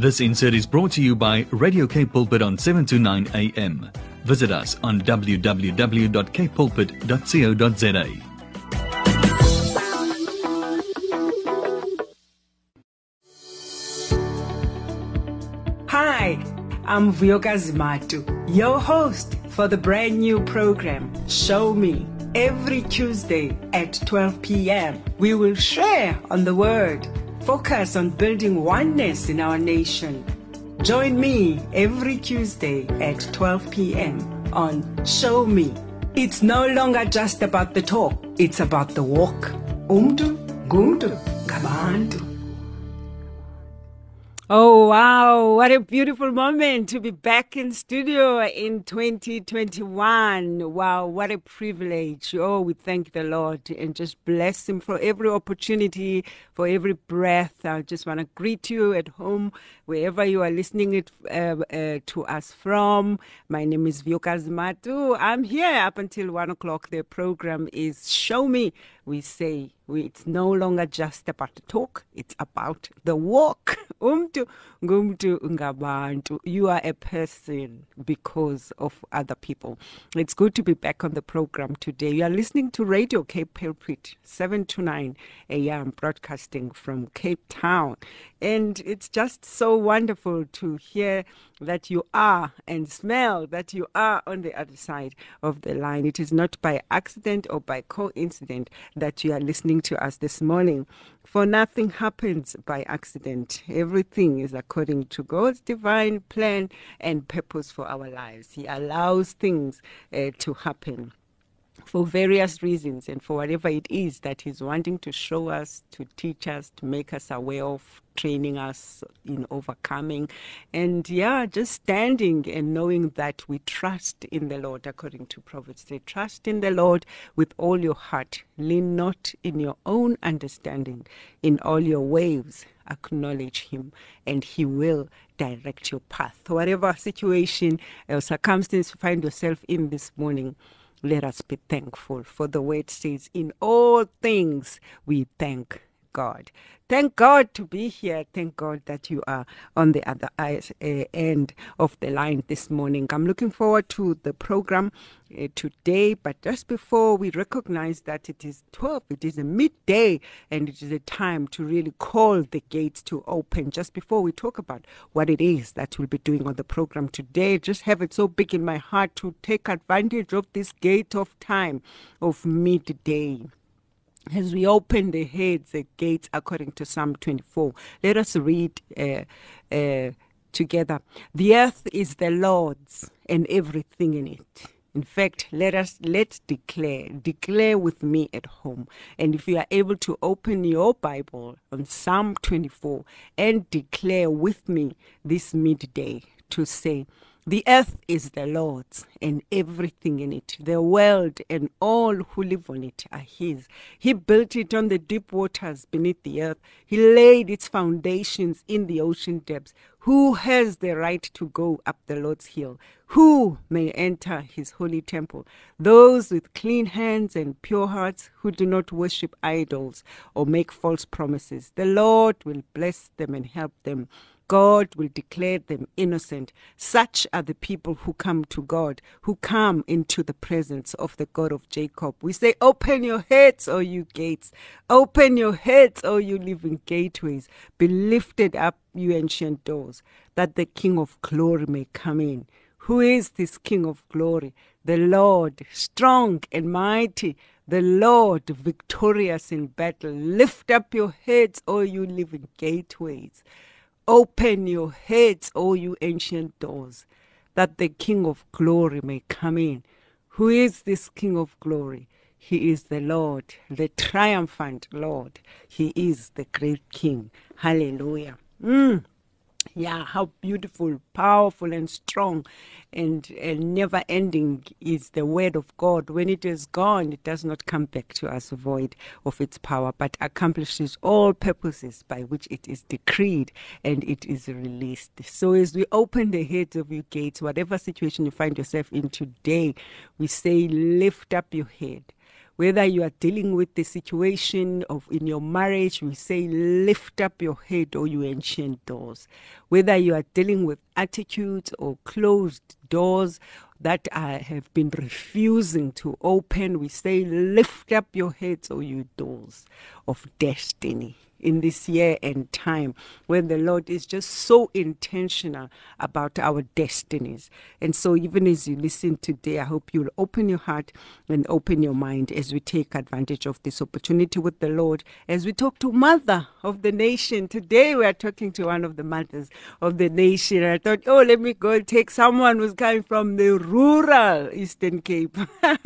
This insert is brought to you by Radio Cape Pulpit on 7 to 9 a.m. Visit us on www.kpulpit.co.za. Hi, I'm Vuyokazi Matu, your host for the brand new program, Show Me. Every Tuesday at 12 p.m., we will share on the Word, focus on building oneness in our nation. Join me every Tuesday at 12 p.m. on Show Me. It's no longer just about the talk, it's about the walk. Umdu, gumdu, gabantu. Oh, wow. What a beautiful moment to be back in studio in 2021. Wow. What a privilege. Oh, we thank the Lord and just bless Him for every opportunity, for every breath. I just want to greet you at home, wherever you are listening it uh, uh, to us from. My name is Vuyokazi Matu. I'm here up until one o'clock. The program is Show Me. We say we, it's no longer just about the talk, it's about the walk. Um om toe ngumtu ngabantu. You are a person because of other people. It's good to be back on the program today. You are listening to Radio Cape Pulpit, 7 to 9 a.m., broadcasting from Cape Town. And it's just so wonderful to hear that you are and smell that you are on the other side of the line. It is not by accident or by coincidence that you are listening to us this morning. For nothing happens by accident. Everything is according to God's divine plan and purpose for our lives. He allows things uh, to happen for various reasons and for whatever it is that he's wanting to show us, to teach us, to make us aware of, training us in overcoming. And yeah, just standing and knowing that we trust in the Lord, according to Proverbs. Say, trust in the Lord with all your heart. Lean not in your own understanding. In all your ways, acknowledge him, and he will direct your path. Whatever situation or circumstance you find yourself in this morning, let us be thankful. For the word says, in all things we thank God. Thank God to be here. Thank God that you are on the other end of the line this morning. I'm looking forward to the program uh, today, but just before we recognize that it is 12, it is a midday, and it is a time to really call the gates to open. Just before we talk about what it is that we'll be doing on the program today, just have it so big in my heart to take advantage of this gate of time of midday as we open the heads, the gates, according to Psalm 24, let us read uh, uh, together. The earth is the Lord's and everything in it. In fact, let us let's declare, declare with me at home. And if you are able to open your Bible on Psalm 24 and declare with me this midday to say, the earth is the Lord's and everything in it. The world and all who live on it are His. He built it on the deep waters beneath the earth. He laid its foundations in the ocean depths. Who has the right to go up the Lord's hill? Who may enter His holy temple? Those with clean hands and pure hearts who do not worship idols or make false promises. The Lord will bless them and help them. God will declare them innocent. Such are the people who come to God, who come into the presence of the God of Jacob. We say, Open your heads, O you gates. Open your heads, O you living gateways. Be lifted up, you ancient doors, that the King of glory may come in. Who is this King of glory? The Lord, strong and mighty, the Lord, victorious in battle. Lift up your heads, O you living gateways. Open your heads, O you ancient doors, that the King of glory may come in. Who is this King of glory? He is the Lord, the triumphant Lord. He is the great King. Hallelujah. Mm. Yeah, how beautiful, powerful, and strong and, and never ending is the word of God. When it is gone, it does not come back to us void of its power, but accomplishes all purposes by which it is decreed and it is released. So, as we open the heads of your gates, whatever situation you find yourself in today, we say, Lift up your head Whether you are dealing with the situation of in your marriage, we say, lift up your head, O you ancient doors. Whether you are dealing with attitudes or closed doors that I have been refusing to open, we say, lift up your heads, O you doors of destiny in this year and time when the Lord is just so intentional about our destinies. And so, even as you listen today, I hope you'll open your heart and open your mind as we take advantage of this opportunity with the Lord. As we talk to Mother of the Nation, today we are talking to one of the mothers of the nation. I thought, oh, let me go take someone who's coming from the rural Eastern Cape, uh,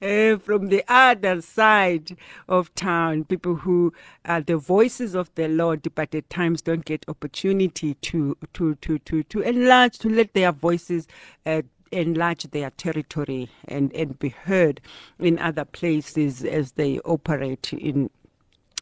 from the other side of town, people who are the voices of the Lord, but at times don't get opportunity to to to to to enlarge, to let their voices. Uh, enlarge their territory and, and be heard in other places as they operate in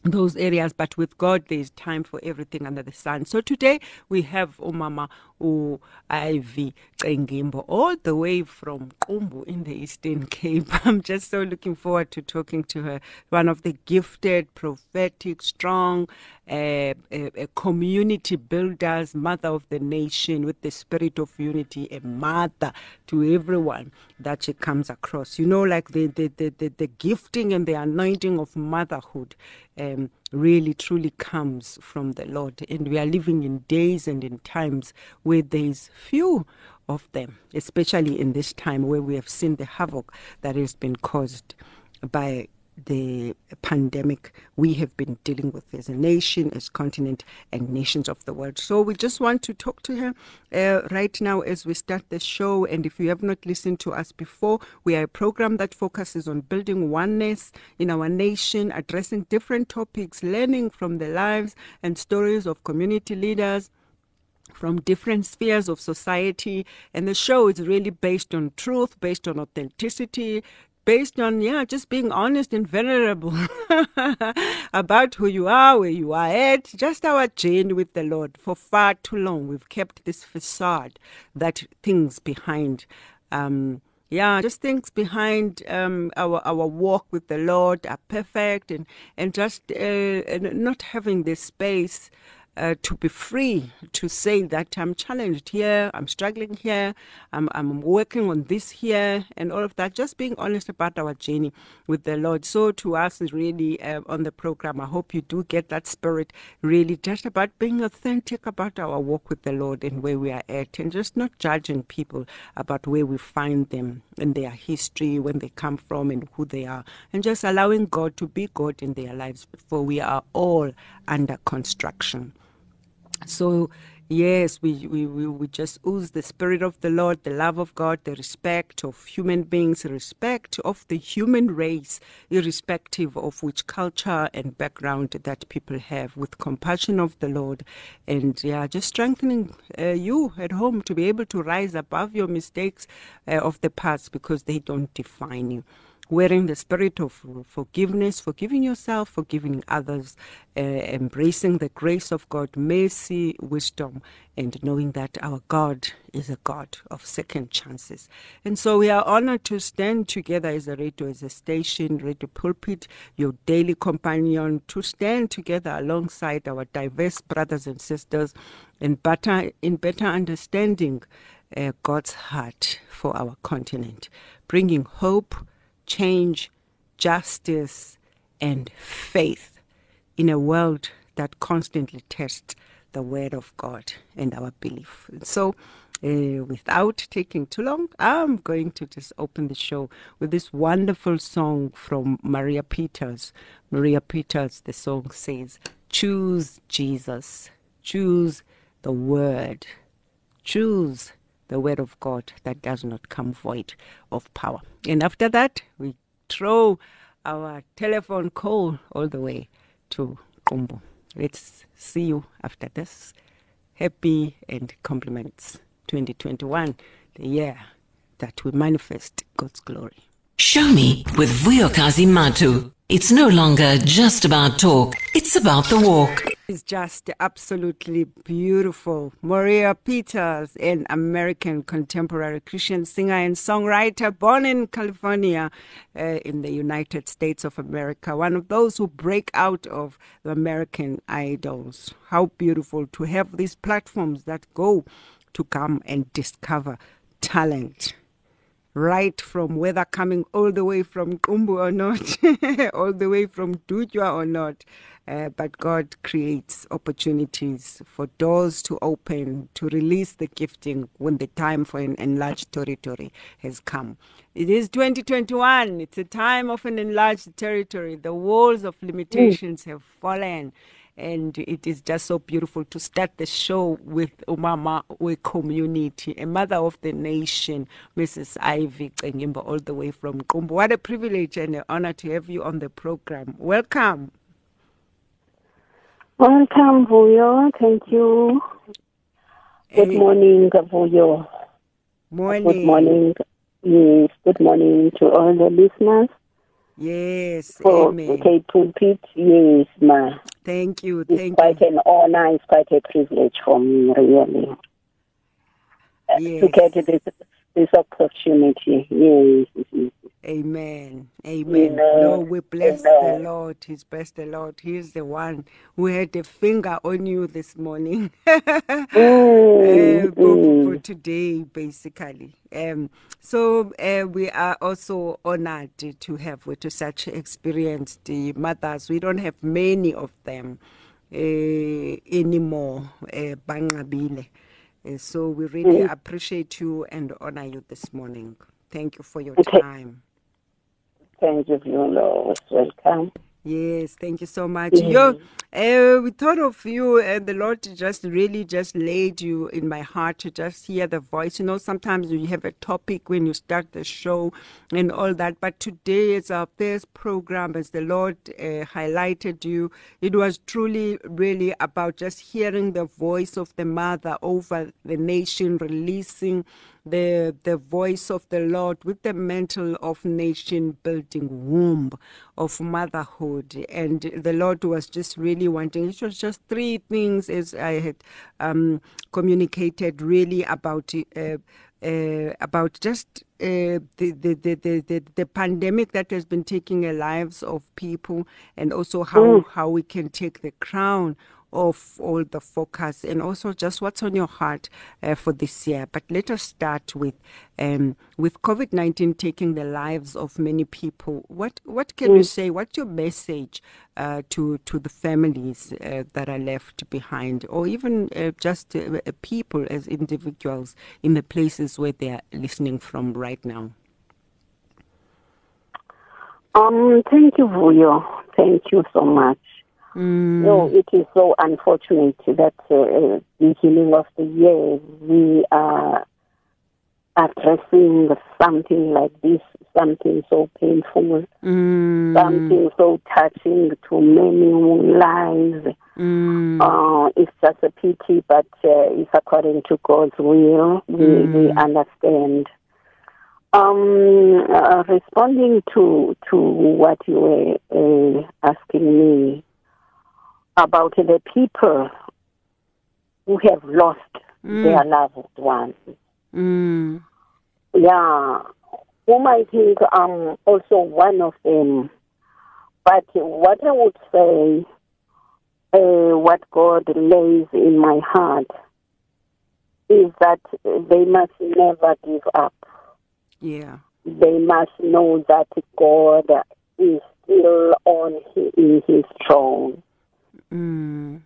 those areas but with god there's time for everything under the sun so today we have umama u Ivy Cengimbo all the way from Qumbu in the Eastern Cape. I'm just so looking forward to talking to her. One of the gifted, prophetic, strong uh, uh, uh, community builders, mother of the nation with the spirit of unity, a mother to everyone that she comes across. You know, like the, the, the, the, the gifting and the anointing of motherhood. Um, really truly comes from the Lord. And we are living in days and in times where there's few of them, especially in this time where we have seen the havoc that has been caused by the pandemic we have been dealing with as a nation, as continent, and nations of the world. So we just want to talk to her uh, right now as we start the show. And if you have not listened to us before, we are a program that focuses on building oneness in our nation, addressing different topics, learning from the lives and stories of community leaders from different spheres of society. And the show is really based on truth, based on authenticity, based on yeah just being honest and vulnerable about who you are where you are at just our journey with the lord. For far too long we've kept this facade that things behind um yeah, just things behind um, our our walk with the Lord are perfect, and and just uh, not having this space uh, to be free to say that I'm challenged here, I'm struggling here, I'm, I'm working on this here, and all of that. Just being honest about our journey with the Lord. So, to us, really uh, on the program. I hope you do get that spirit, really, just about being authentic about our walk with the Lord and where we are at, and just not judging people about where we find them and their history, when they come from, and who they are, and just allowing God to be God in their lives, for we are all under construction. So, yes, we, we, we, we just ooze the Spirit of the Lord, the love of God, the respect of human beings, respect of the human race, irrespective of which culture and background that people have, with compassion of the Lord. And yeah, just strengthening uh, you at home to be able to rise above your mistakes uh, of the past because they don't define you wearing the spirit of forgiveness, forgiving yourself, forgiving others, uh, embracing the grace of God, mercy, wisdom, and knowing that our God is a God of second chances. And so we are honored to stand together as a radio, as a station, radio pulpit, your daily companion, to stand together alongside our diverse brothers and sisters in better, in better understanding uh, God's heart for our continent, bringing hope change, justice, and faith in a world that constantly tests the word of God and our belief. so, uh, without taking too long, I'm going to just open the show with this wonderful song from Maria Peters. Maria Peters, the song says, Choose Jesus, choose the word, choose the word of God that does not come void of power. And after that, we throw our telephone call all the way to Qumbu. Let's see you after this. Happy and compliments 2021, the year that we manifest God's glory. Show me with Vuyokazi Matu. It's no longer just about talk, it's about the walk. Is just absolutely beautiful. Maria Peters, an American contemporary Christian singer and songwriter born in California uh, in the United States of America, one of those who break out of the American idols. How beautiful to have these platforms that go to come and discover talent right from whether coming all the way from Qumbu or not, all the way from Dujwa or not. Uh, but God creates opportunities for doors to open, to release the gifting when the time for an enlarged territory has come. It is 2021. It's a time of an enlarged territory. The walls of limitations mm. have fallen. And it is just so beautiful to start the show with Umama we community, a mother of the nation, Mrs. Ivy Cengimba, all the way from Qumbu. What a privilege and an honor to have you on the program. Welcome. Welcome, Vuyo. Thank you. Good eh, morning, Vuyo. Morning. Good morning. Yes, good morning to all the listeners. Yes, For amen. Okay, pulpit, yes, ma. Thank you, it's thank quite you. an honor, it's quite a privilege for me, really. Yes. To get this, this opportunity, yes. Amen. Amen. No, we bless Amen. the Lord. He's blessed the Lord. He's the one who had a finger on you this morning. mm, uh, mm. For today, basically. Um, so uh, we are also honored to have with such experienced mothers. We don't have many of them uh, anymore. Uh. Uh, so we really mm. appreciate you and honor you this morning. Thank you for your okay. time. Thank you, Lord. Welcome. Yes, thank you so much. Mm-hmm. uh, we thought of you, and the Lord just really just laid you in my heart to just hear the voice. You know, sometimes you have a topic when you start the show and all that, but today is our first program as the Lord uh, highlighted you. It was truly, really about just hearing the voice of the mother over the nation, releasing the the voice of the Lord with the mantle of nation building womb of motherhood and the Lord was just really wanting it was just three things as I had um, communicated really about uh, uh, about just uh, the, the, the, the, the pandemic that has been taking the lives of people and also how, mm. how we can take the crown of all the focus and also just what's on your heart uh, for this year. But let us start with um, with COVID nineteen taking the lives of many people. What what can mm. you say? What's your message uh, to to the families uh, that are left behind, or even uh, just uh, people as individuals in the places where they are listening from right now? Um, thank you, Vuyo. Thank you so much. Mm. No, it is so unfortunate that uh, beginning of the year we are addressing something like this, something so painful, mm. something so touching to many lives. Mm. Uh, it's just a pity, but uh, it's according to God's will. We, mm. we understand. Um, uh, responding to to what you were uh, asking me, about the people who have lost mm. their loved ones. Mm. Yeah, whom I think I'm also one of them. But what I would say, uh, what God lays in my heart, is that they must never give up. Yeah. They must know that God is still on in his throne. Mm.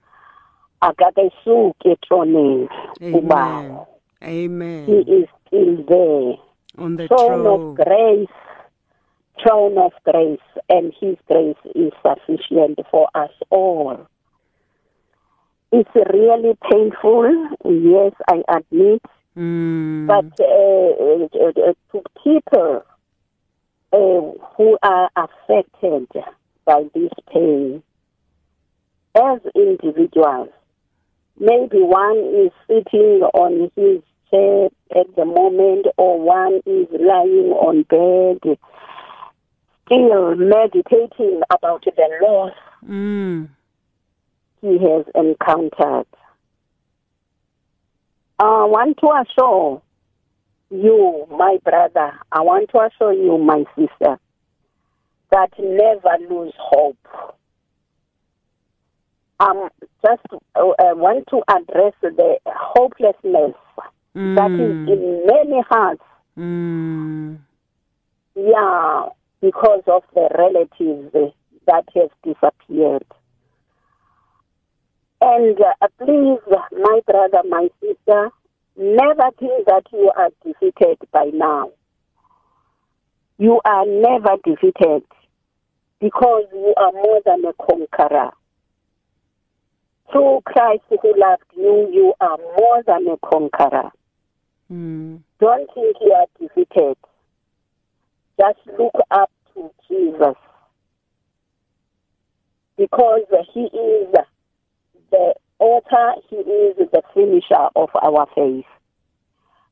akakesuki ethroneni ubaba amen. He is still there. On the throne throne. of grace. Throne of grace. And his grace is sufficient for us all. It's really painful. Yes i admit. Mm. but uh, uh, to people uh, who are affected by this pain as individuals. Maybe one is sitting on his chair at the moment, or one is lying on bed, still meditating about the loss. Mm. he has encountered. I want to assure you, my brother, I want to assure you, my sister, that never lose hope. Um, just uh, want to address the hopelessness that is Mm. in many hearts. Mm. Yeah, because of the relatives that have disappeared. And uh, please, my brother, my sister, never think that you are defeated by now. You are never defeated because you are more than a conqueror. Through Christ who loved you, you are more than a conqueror. Mm. Don't think you are defeated. Just look up to Jesus. Because he is the author, he is the finisher of our faith.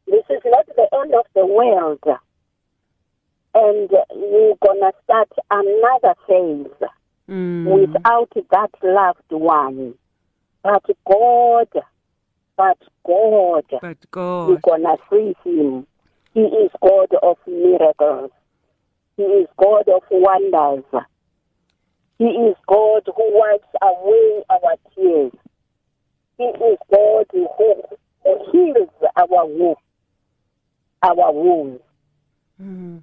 This is not the end of the world. And you're going to start another phase Mm. without that loved one. But God, but God, But you're gonna free him. He is God of miracles. He is God of wonders. He is God who wipes away our tears. He is God who heals our wounds. Our wounds. Mm.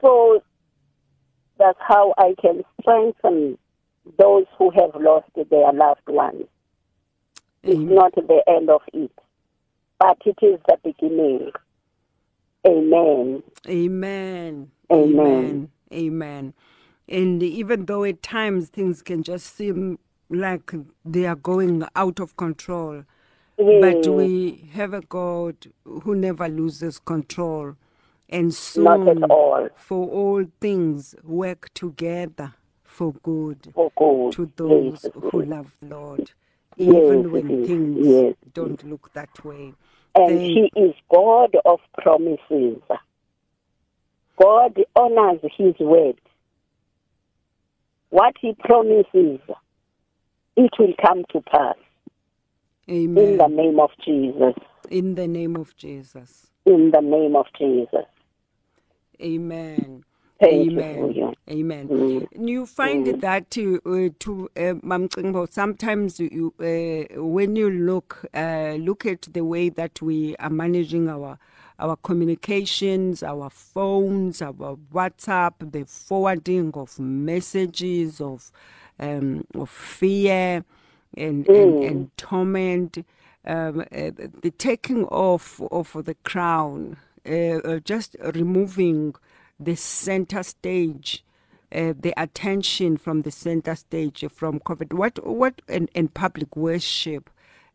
So that's how I can strengthen those who have lost their loved ones. It's mm-hmm. not the end of it, but it is the beginning. Amen. Amen. Amen. Amen. And even though at times things can just seem like they are going out of control, but we have a God who never loses control. And soon, for all things work together for good for good. to those yes. who love the Lord, Yes, even when things Yes, don't look that way. And Thank- He is God of promises. God honors His word. What He promises, it will come to pass Amen. in the name of Jesus. In the name of Jesus. In the name of Jesus. Amen. Thank Amen. you. Amen. Mm. You find that to uh, to uh, sometimes you uh, when you look uh, look at the way that we are managing our our communications, our phones, our WhatsApp, the forwarding of messages of um, of fear and and, and torment, um, uh, the taking off of the crown, uh, uh, just removing the center stage, uh, the attention from the center stage from COVID. What what and, and public worship.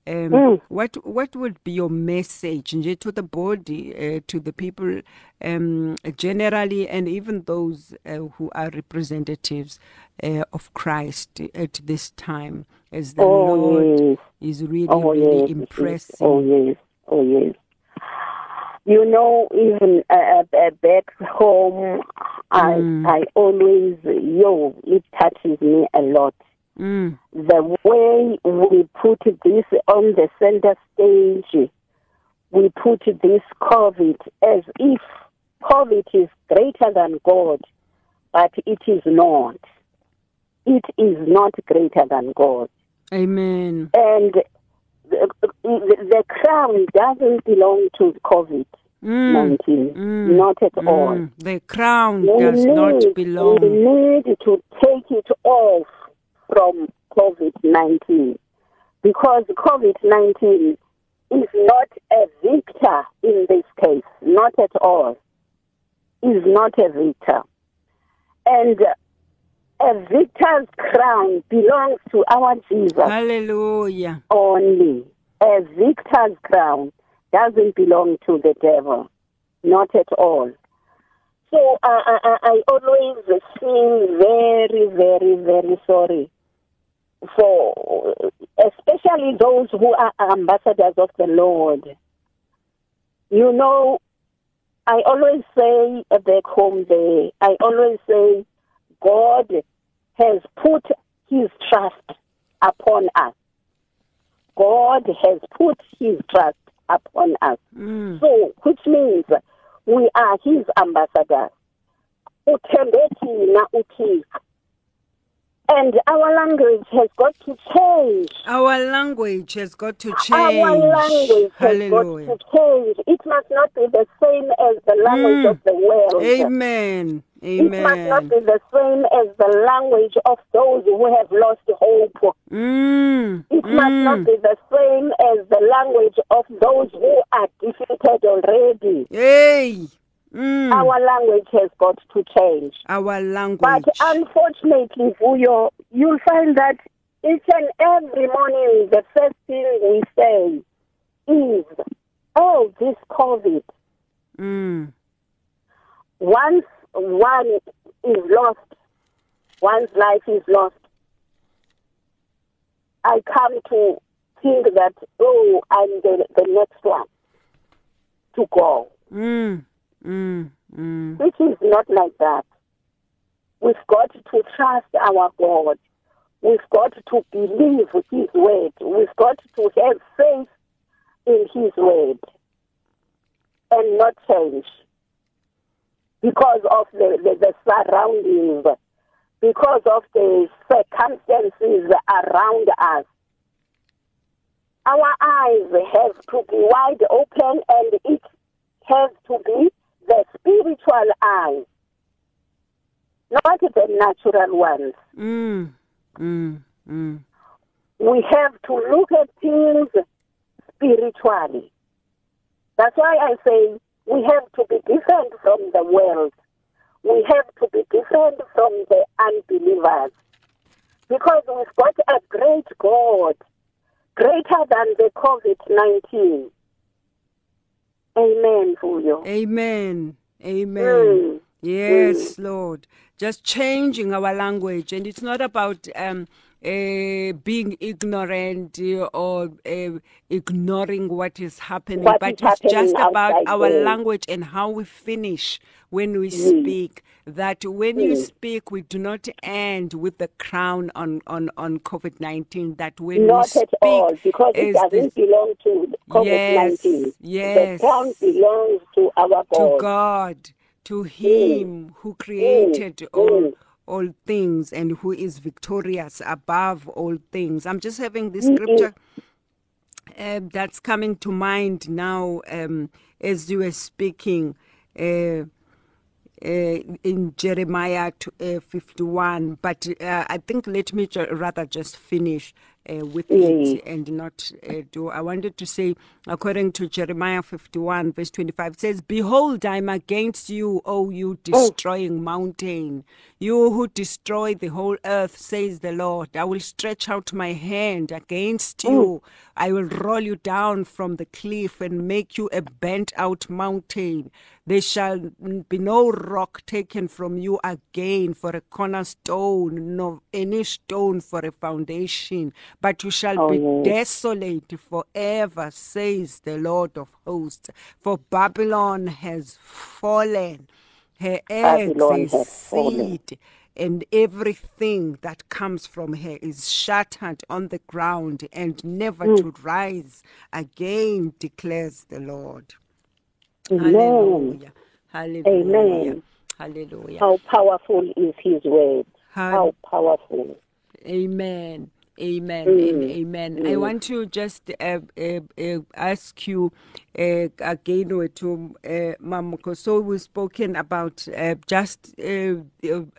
Um, What what would be your message to the body, uh, to the people um, generally, and even those uh, who are representatives uh, of Christ at this time, as the Oh, Lord yes. is really Oh, really yes. impressing. Oh, yes. Oh, yes. You know, even uh, uh, back home, I I always yo it touches me a lot. Mm, The way we put this on the center stage, we put this COVID as if COVID is greater than God, but it is not. It is not greater than God amen. and the, the, crown doesn't belong to COVID Mm, nineteen, mm, not at all. mm. The crown We does need, not we belong. need to take it off from COVID nineteen because COVID nineteen is not a victor in this case, not at all. Is not a victor, and a victor's crown belongs to our Jesus. Hallelujah. only. A victor's crown doesn't belong to the devil, not at all. So I, I, I I always feel very, very, very sorry for, especially those who are ambassadors of the Lord. You know, I always say back home there, I always say God has put his trust upon us. God has put his trust upon us. Mm. So, which means we are his ambassadors. Uthembe thina uThixo. And our language has got to change. Our language has got to change. Our language has got to change. It must not be the same as the language Mm. of the world. Amen. It must not be the same as the language of those who have lost hope. Mm. It must not Mm. be the same as the language of those who are defeated already. Hey. Mm. Our language has got to change. Our language. But unfortunately, Vuyo, you'll find that each and every morning the first thing we say is, oh, this COVID. Mm. Once one is lost, one's life is lost, I come to think that, oh, I'm the, the next one to go, Mm. Mm. Mm. which is not like that. We've got to trust our God. We've got to believe His word. We've got to have faith in His word and not change because of the, the, the surroundings, because of the circumstances around us. Our eyes have to be wide open and it has to be the spiritual eyes, not the natural ones. Mm. Mm. Mm. We have to look at things spiritually. That's why I say we have to be different from the world. We have to be different from the unbelievers. Because we've got a great God, greater than the COVID 19. Amen you. Amen. Amen. Mm. Yes, Lord. Just changing our language. And it's not about um, uh, being ignorant or uh, ignoring what is happening, What but is it's just about our there. language and how we finish when we Mm. speak. That when you Mm. speak, we do not end with the crown on, on, on COVID 19. That when we Not speak, at all, because it the- doesn't belong to COVID 19. yes. The crown belongs to our to God. God, to Him who created Mm. all Mm. All things and who is victorious above all things. I'm just having this scripture uh, that's coming to mind now um, as you were speaking. Uh, uh, in Jeremiah uh, 51, but uh, I think let me rather just finish uh, with Mm. it and not uh, do. I wanted to say, according to Jeremiah 51, verse 25, it says, Behold, I am against you, O you destroying mountain, you who destroy the whole earth, says the Lord. I will stretch out my hand against you. I will roll you down from the cliff and make you a bent out mountain. There shall be no rock taken from you again for a cornerstone, nor any stone for a foundation, but you shall Oh, be yes. desolate forever, says the Lord of hosts. For Babylon has fallen, her eggs Babylon is seed, and everything that comes from her is shattered on the ground and never Mm. to rise again, declares the Lord. Amen. Hallelujah. Hallelujah. Amen. Hallelujah. How powerful is His word? How powerful. Amen. Amen Mm. amen. I want to just uh, uh, uh, ask you uh, again to uh, Mama so we've spoken about uh, just uh,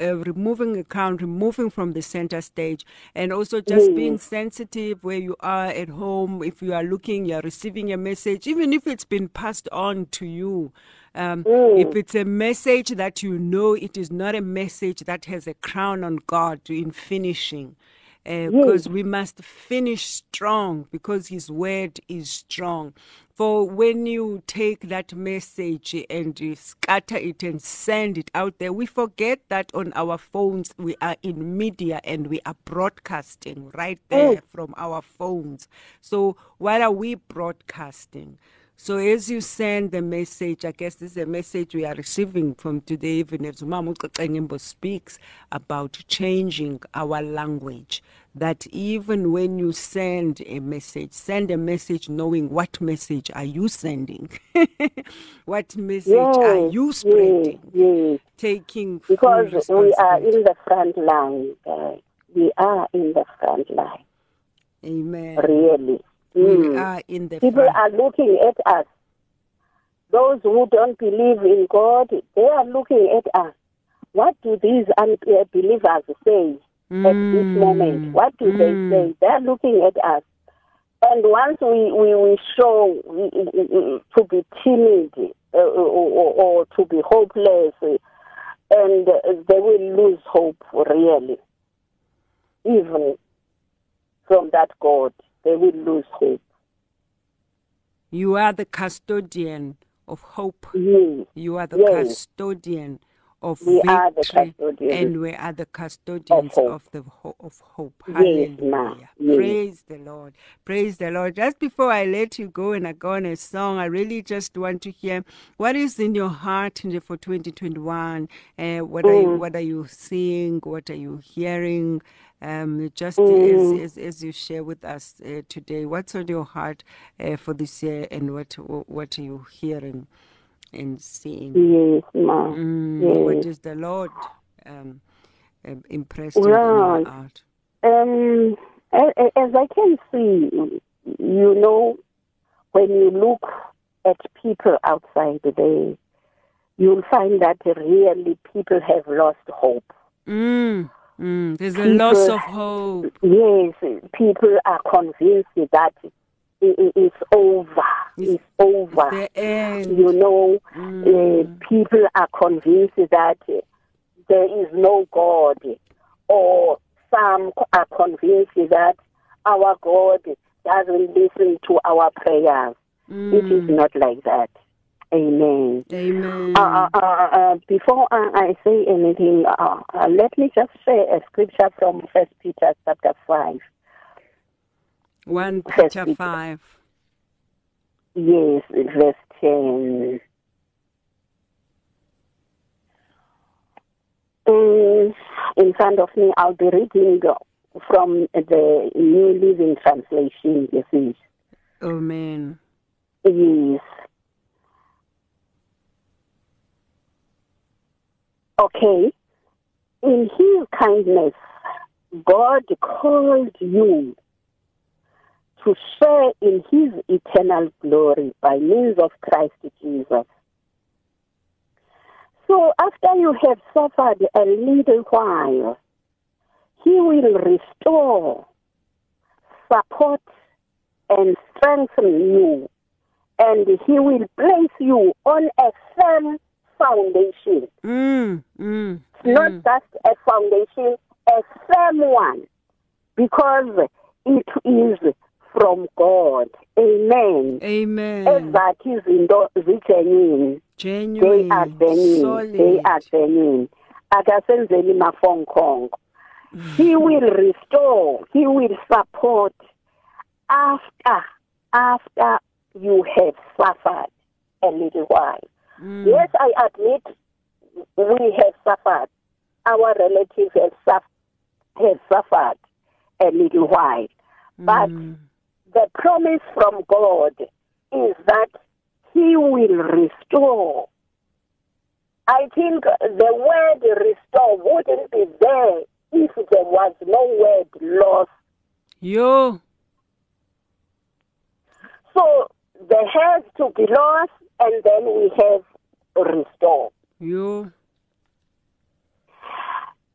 removing account, removing from the center stage, and also just being sensitive where you are at home. If you are looking, you are receiving a message, even if it's been passed on to you. Um, If it's a message that you know it is not a message that has a crown on God in finishing, Uh, because we must finish strong because His word is strong. For when you take that message and you scatter it and send it out there, we forget that on our phones we are in media and we are broadcasting right there from our phones. So, what are we broadcasting? So as you send the message, I guess this is a message we are receiving from today, even as Mama Ucacengimbo speaks about changing our language. That even when you send a message, send a message knowing what message are you sending, what message are you yes, spreading, yes. taking Because we are in the front line. guys. we are in the front line, Amen. really. We Mm. are in the People front. are looking at us. Those who don't believe in God, they are looking at us. What do these unbelievers say at this moment? What do Mm. they say? They are looking at us. And once we, we, we show we- we- to be timid uh, or, or, to be hopeless, and they will lose hope, really. Even from that God, they will lose hope. You are the custodian of hope. Yes. You are the Yes. custodian of We victory, are the custodians and we are the custodians hope. of the of hope. Yes. Hallelujah! Yes. Praise the Lord. Praise the Lord. Just before I let you go and I go on a song, I really just want to hear what is in your heart for 2021. Uh, what are you Mm. What are you seeing? What are you hearing? Um, just Mm. as, as as you share with us uh, today, what's on your heart uh, for this year, and what what are you hearing and seeing? Yes, ma. Mm, What Yes. is the Lord um, um, impressed in your Right. heart? Um, as I can see, you know, when you look at people outside there, you'll find that really people have lost hope. Mm, mm, there's a loss of hope. Yes, people are convinced that i- i- it's over. It's- over. The end. you know, Mm. uh, people are convinced that uh, there is no God, or some are convinced that our God doesn't listen to our prayers. It is Mm. not like that. Amen. Amen. Uh, uh, uh, uh, before I, I say anything, uh, uh, let me just say a scripture from First Peter chapter five. 1 First Peter Peter. 5. Yes, verse 10. Mm, in front of me, I'll be reading from the New Living Translation, you see. Amen. Yes. Okay. In His kindness, God called you to share in His eternal glory by means of Christ Jesus. So after you have suffered a little while, He will restore, support, and strengthen you, and He will place you on a firm foundation. Mm, mm, It's not mm. just a foundation, a firm one, because it is from God. Amen. Amen. Ezathi izinto zigenuine they Genuine. are genuine solid. they are genuine akasenzeli mafonkhongo he will restore he will support after after you have suffered a little while Mm. yes i admit we have suffered our relatives have, suf- have suffered a little while but Mm. The promise from God is that He will restore. I think the word restore wouldn't be there if there was no word loss. Yo. So there has to be loss and then we have restore. You.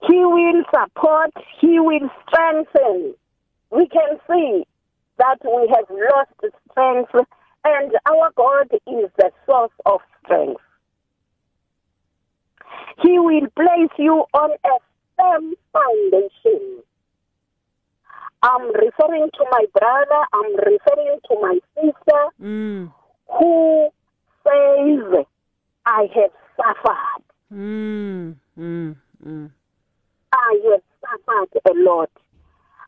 He will support, He will strengthen. We can see that we have lost strength and our God is the source of strength. He will place you on a firm foundation. I'm referring to my brother, I'm referring to my sister Mm. who says, I have suffered. Mm. Mm. Mm. I have suffered a lot.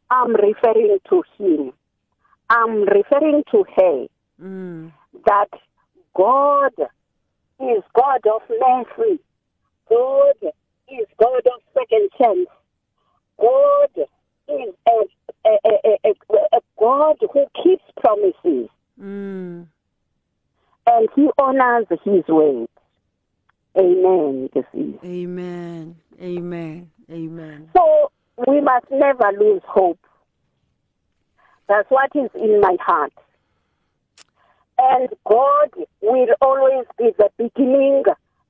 I'm referring to him. I'm referring to her Mm. that God is God of mercy. God is God of second chance. God is a, a, a, a, God who keeps promises Mm. and he honors his word. Amen. Amen. Amen. Amen. So we must never lose hope. That's what is in my heart. And God will always be the beginning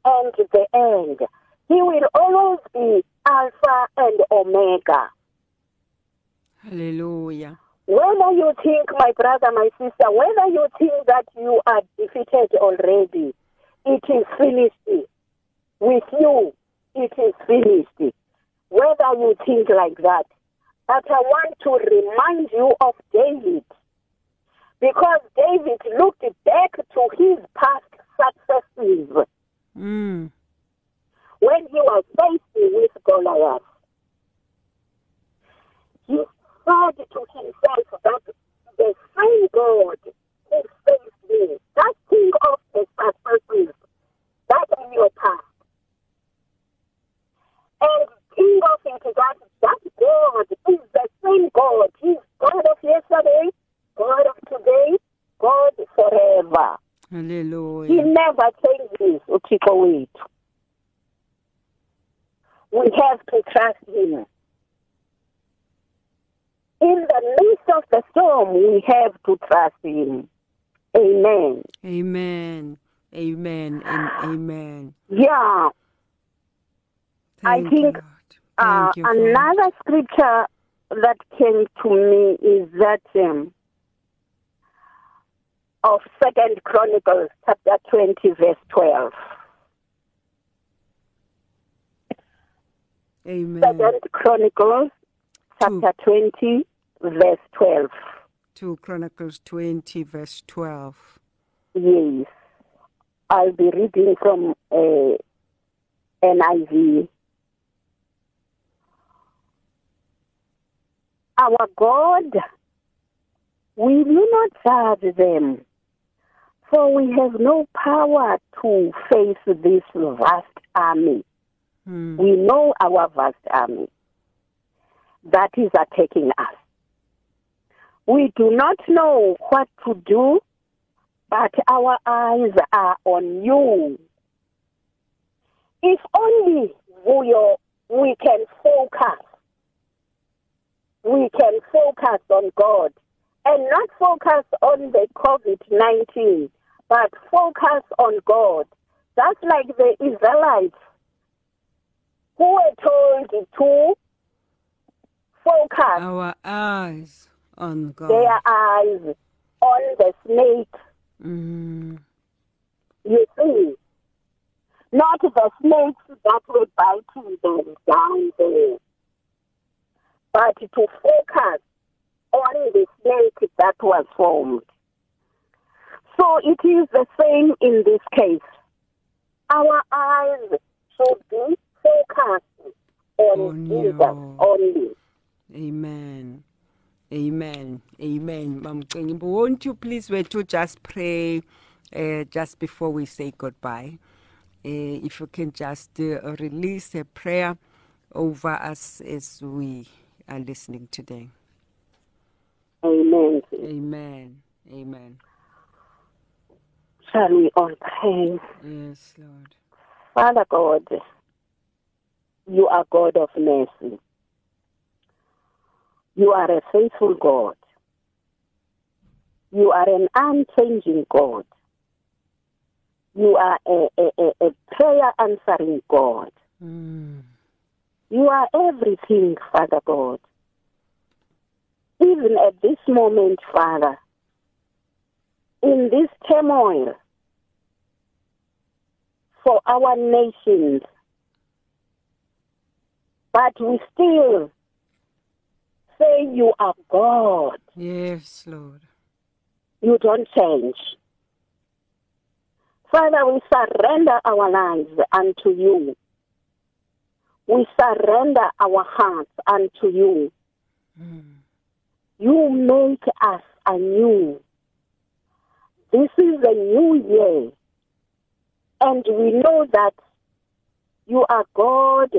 and the end. He will always be Alpha and Omega. Hallelujah. Whether you think, my brother, my sister, whether you think that you are defeated already, it is finished. With you, it is finished. Whether you think like that. But I want to remind you of David. Because David looked back to his past successes Mm. when he was facing with Goliath. He said to himself that the same God who saved me, that king of the successes, that in your past. And think of it that that God is the same God. He's God of yesterday, God of today, God forever. Hallelujah. He never changes oh, uthixo wethu we have to trust him in the midst of the storm we have to trust him amen Amen. Amen and amen. yeah I think, Lord. Uh, you, another scripture that came to me is that um, of second chronicles chapter 20 verse 12 Amen. second chronicles chapter 20 verse 12 2 Chronicles 20, verse 12. Yes. I'll be reading from uh, NIV. Our God, we do not judge them, for we have no power to face this vast army. Mm. We know our vast army that is attacking us. We do not know what to do, but our eyes are on you. If only we, we can focus, we can focus on God and not focus on the COVID 19, but focus on God. Just like the Israelites who were told to focus Our eyes on God. their eyes on the snake. Mm. You see, not the snakes that were biting them down there, but to focus on the snake that was formed. So it is the same in this case. Our eyes should be focused on, On Jesus you. only. Amen. Amen. Amen. Cengimbo, won't you please wait to just pray uh, just before we say goodbye? Uh, if you can just uh, release a prayer over us as we are listening today. Amen. Amen. Amen. Shall we all pray? Yes, Lord. Father God, you are God of mercy. You are a faithful God. You are an unchanging God. You are a, a, a, prayer answering God. Mm. You are everything, Father God. Even at this moment, Father, in this turmoil for our nations, but we still say you are God. Yes, Lord. You don't change. Father, we surrender our lives unto you. We surrender our hearts unto you. Mm. You make us anew. This is a new year. And we know that you are God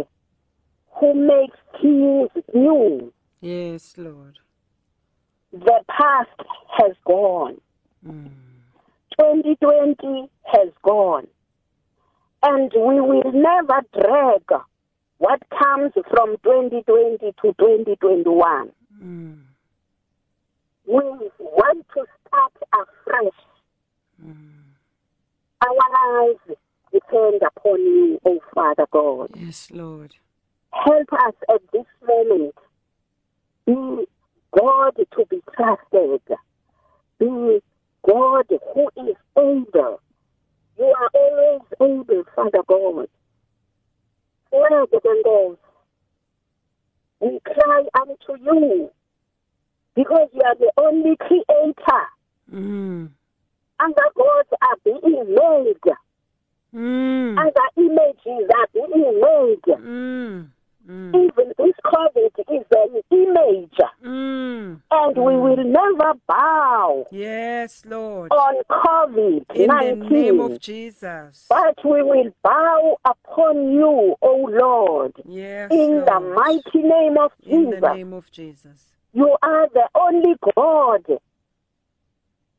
who makes things new. Yes, Lord. The past has gone. Mm. 2020 has gone. And we will never drag what comes from 2020 to 2021. Mm. We want to start afresh. Mm. Our lives depend upon you, O Father God. Yes, Lord. Help us at this moment. Be God to be trusted. Be God who is able. You are always able, Father God. Further than those, we cry unto you because you are the only creator. Mm. Other gods are being made. Mm. Other images are being made. Mm. Mm. Even this COVID is an image. Mm. And we will never bow Yes, Lord. on COVID In the name of Jesus. But we will bow upon you, O Lord, Yes, in the mighty name of Jesus. In the name of Jesus. You are the only God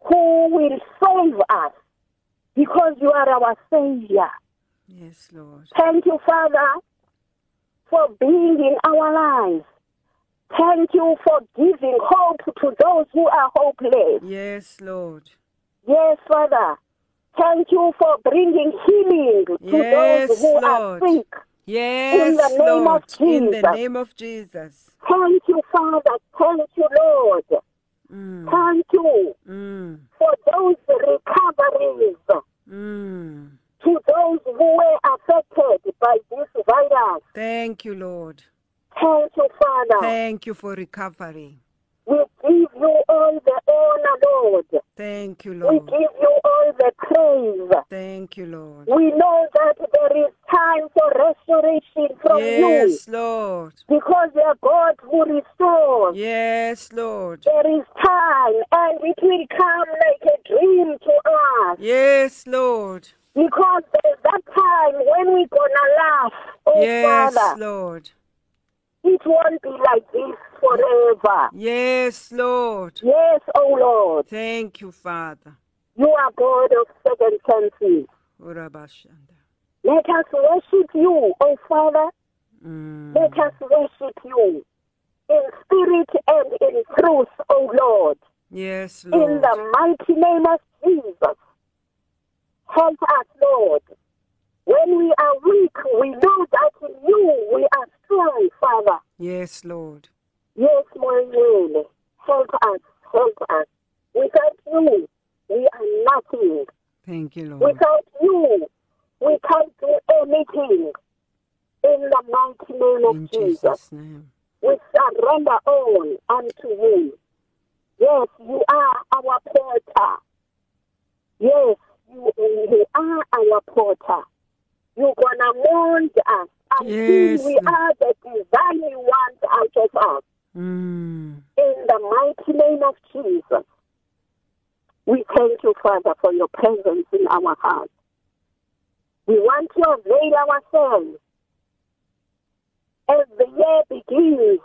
who will save us because you are our Savior. Yes, Lord. Thank you, Father, for being in our lives. Thank you for giving hope to those who are hopeless. Yes, Lord. Yes, Father. Thank you for bringing healing to Yes, those who Lord. are sick. Yes, in the name Lord. of Jesus. In the name of Jesus. Thank you, Father. Thank you, Lord. Mm. Thank you Mm. for those recoveries Mm. To those who were affected by this virus. Thank you, Lord. Thank you, Father. Thank you for recovery. We give you all the honor, Lord. Thank you, Lord. We give you all the praise. Thank you, Lord. We know that there is time for restoration from you Yes, Lord. because you are God who restores. Yes, Lord. There is time and it will come like a dream to us Yes, Lord. Because there's that time when we're gonna laugh. Oh, Yes, Father, Lord. it won't be like this forever. Yes, Lord. Yes, oh Lord, Thank you, Father. you are God of second chances. Let us worship you, oh Father. Mm. Let us worship you in spirit and in truth, oh Lord. Yes, In the mighty name of Jesus. Help us, Lord. When we are weak, we know that in you we are strong, Father. Yes, Lord. Yes, my will. Help us, help us. Without you, we are nothing. Thank you, Lord. Without you, we can't do anything. In the mighty name of In Jesus. Jesus' name. we surrender all unto you. Yes, you are our porter. Yes, you, you are our porter. You're gonna mold us until Yes, we are the divine you want out of us. Mm. In the mighty name of Jesus, we thank you, Father, for your presence in our hearts. We want to avail ourselves. As the year begins,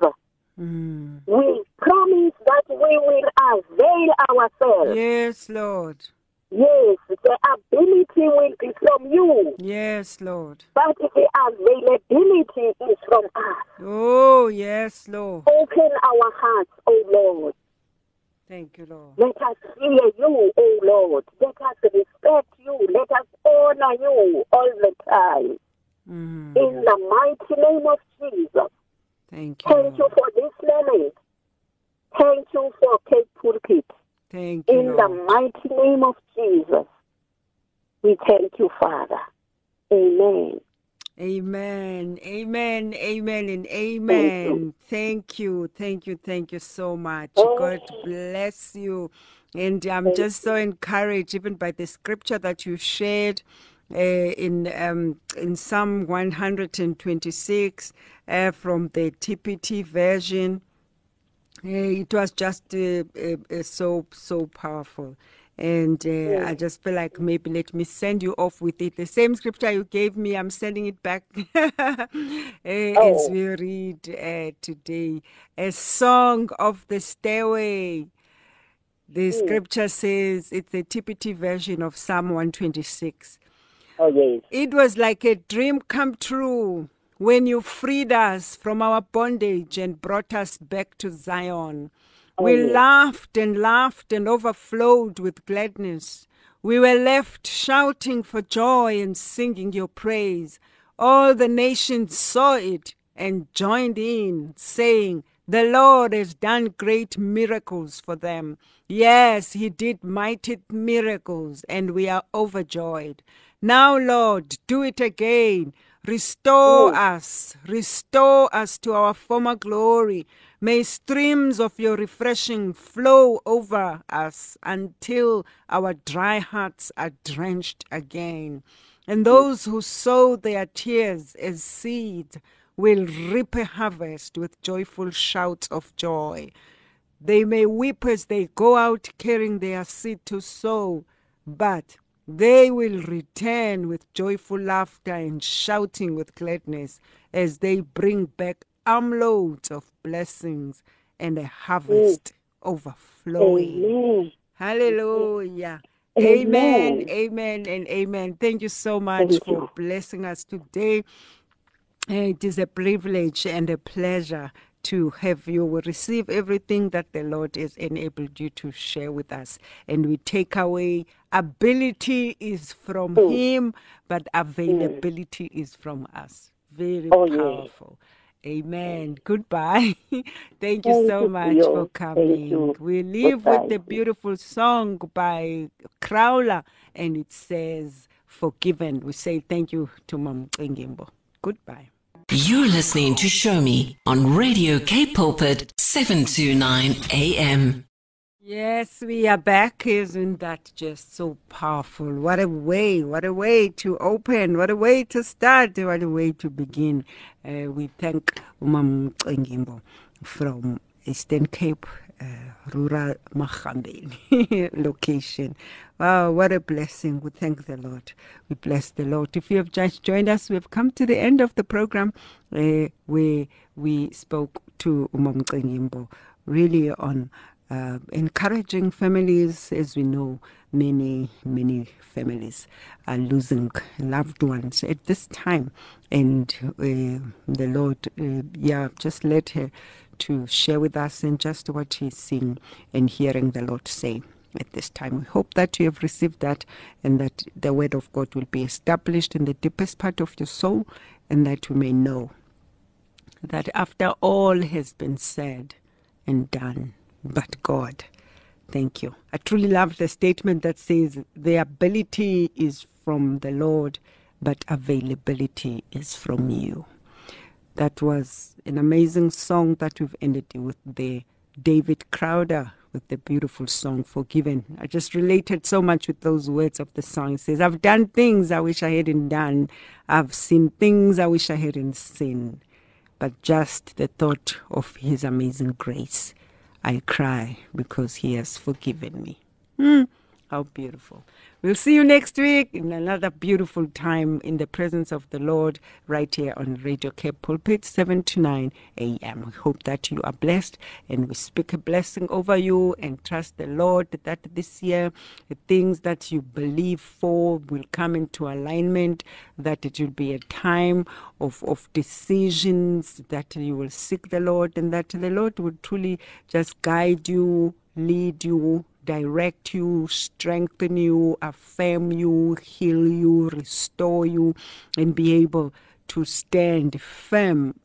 Mm. we promise that we will avail ourselves. Yes, Lord. Yes, the ability will be from you, Yes, Lord. but the availability is from us. Oh, yes, Lord. Open our hearts, O Lord. Thank you, Lord. Let us fear you, O Lord. Let us respect you. Let us honor you all the time. Mm. In the mighty name of Jesus. Thank you, Thank you for this moment. Thank you for Cape Pulpit. Thank you, In the mighty name of Jesus, we thank you, Father. Amen. Amen. Amen. Amen. And amen. Thank you. Thank you. Thank you so much. God bless you. And I'm Thank just so encouraged, even by the scripture that you shared uh, in um, in Psalm 126 uh, from the TPT version. It was just uh, uh, uh, so so powerful And uh, I just feel like maybe let me send you off with it. The same scripture you gave me, I'm sending it back uh, Oh. as we read uh, today. A song of the stairway. The scripture says it's a TPT version of Psalm 126. Oh, yes. It was like a dream come true when you freed us from our bondage and brought us back to Zion. Oh, we yes. laughed and laughed and overflowed with gladness. We were left shouting for joy and singing your praise. All the nations saw it and joined in, saying, The Lord has done great miracles for them. Yes, He did mighty miracles, and we are overjoyed. Now, Lord, do it again. Restore oh. us, restore us to our former glory. May streams of your refreshing flow over us until our dry hearts are drenched again. And those who sow their tears as seed will reap a harvest with joyful shouts of joy. They may weep as they go out carrying their seed to sow, but they will return with joyful laughter and shouting with gladness as they bring back armloads of blessings and a harvest mm. overflowing. Amen. Hallelujah. Amen. Amen. Amen and amen. Thank you so much Thank for you. blessing us today. It is a privilege and a pleasure to have you receive everything that the Lord has enabled you to share with us. And we take away ability is from Mm. Him, but availability is from us. Very Oh, yes. powerful. Amen. Goodbye. Thank you so much for coming. We leave with the beautiful song by Crowder, and it says, Forgiven. We say thank you to Mam Ngimbo. Goodbye. You're listening to Show Me on Radio Cape Pulpit 729 AM. Yes, we are back. Isn't that just so powerful? What a way, what a way to open, what a way to start, what a way to begin. Uh, we thank Umam Ngimbo from Eastern Cape, uh, rural Mahambeni location. Wow, what a blessing. We thank the Lord. We bless the Lord. If you have just joined us, we have come to the end of the program uh, where we spoke to Umam really on uh, encouraging families. As we know, many, many families are losing loved ones at this time. And uh, the Lord, uh, yeah, just let her to share with us and just what he's seeing and hearing the Lord say at this time. We hope that you have received that and that the word of God will be established in the deepest part of your soul and that you may know that after all has been said and done, but God, thank you. I truly love the statement that says the ability is from the Lord, but availability is from you. That was an amazing song that we've ended with the David Crowder with the beautiful song Forgiven. I just related so much with those words of the song. It says, I've done things I wish I hadn't done. I've seen things I wish I hadn't seen. But just the thought of his amazing grace, I cry because he has forgiven me. Hmm, how beautiful. We'll see you next week in another beautiful time in the presence of the Lord right here on Radio Cape Pulpit, 7 to 9 a.m. We hope that you are blessed and we speak a blessing over you and trust the Lord that this year the things that you believe for will come into alignment, that it will be a time of, of decisions, that you will seek the Lord and that the Lord will truly just guide you, lead you, direct you, strengthen you, affirm you, heal you, restore you, and be able to stand firm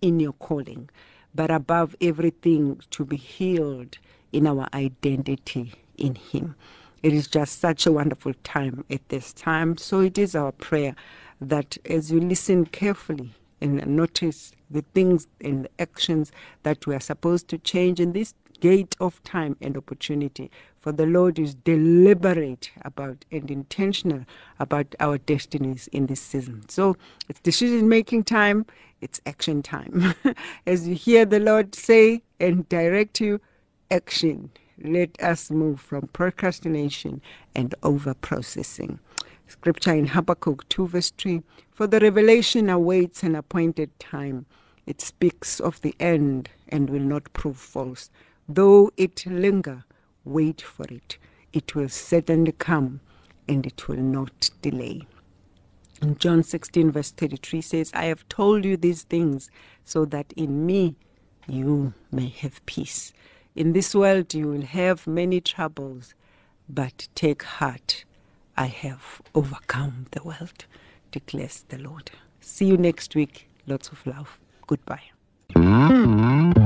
in your calling. But above everything, to be healed in our identity in Him. It is just such a wonderful time at this time. So it is our prayer that as you listen carefully and notice the things and the actions that we are supposed to change in this gate of time and opportunity. For the Lord is deliberate about and intentional about our destinies in this season. So it's decision making time, it's action time. As you hear the Lord say and direct you, action. Let us move from procrastination and over processing. Scripture in Habakkuk 2, verse 3 For the revelation awaits an appointed time. It speaks of the end and will not prove false. Though it linger, wait for it. It will certainly come and it will not delay. And John 16, verse 33 says, I have told you these things so that in me you may have peace. In this world you will have many troubles, but take heart. I have overcome the world, declares the Lord. See you next week. Lots of love. Goodbye. Mm-hmm.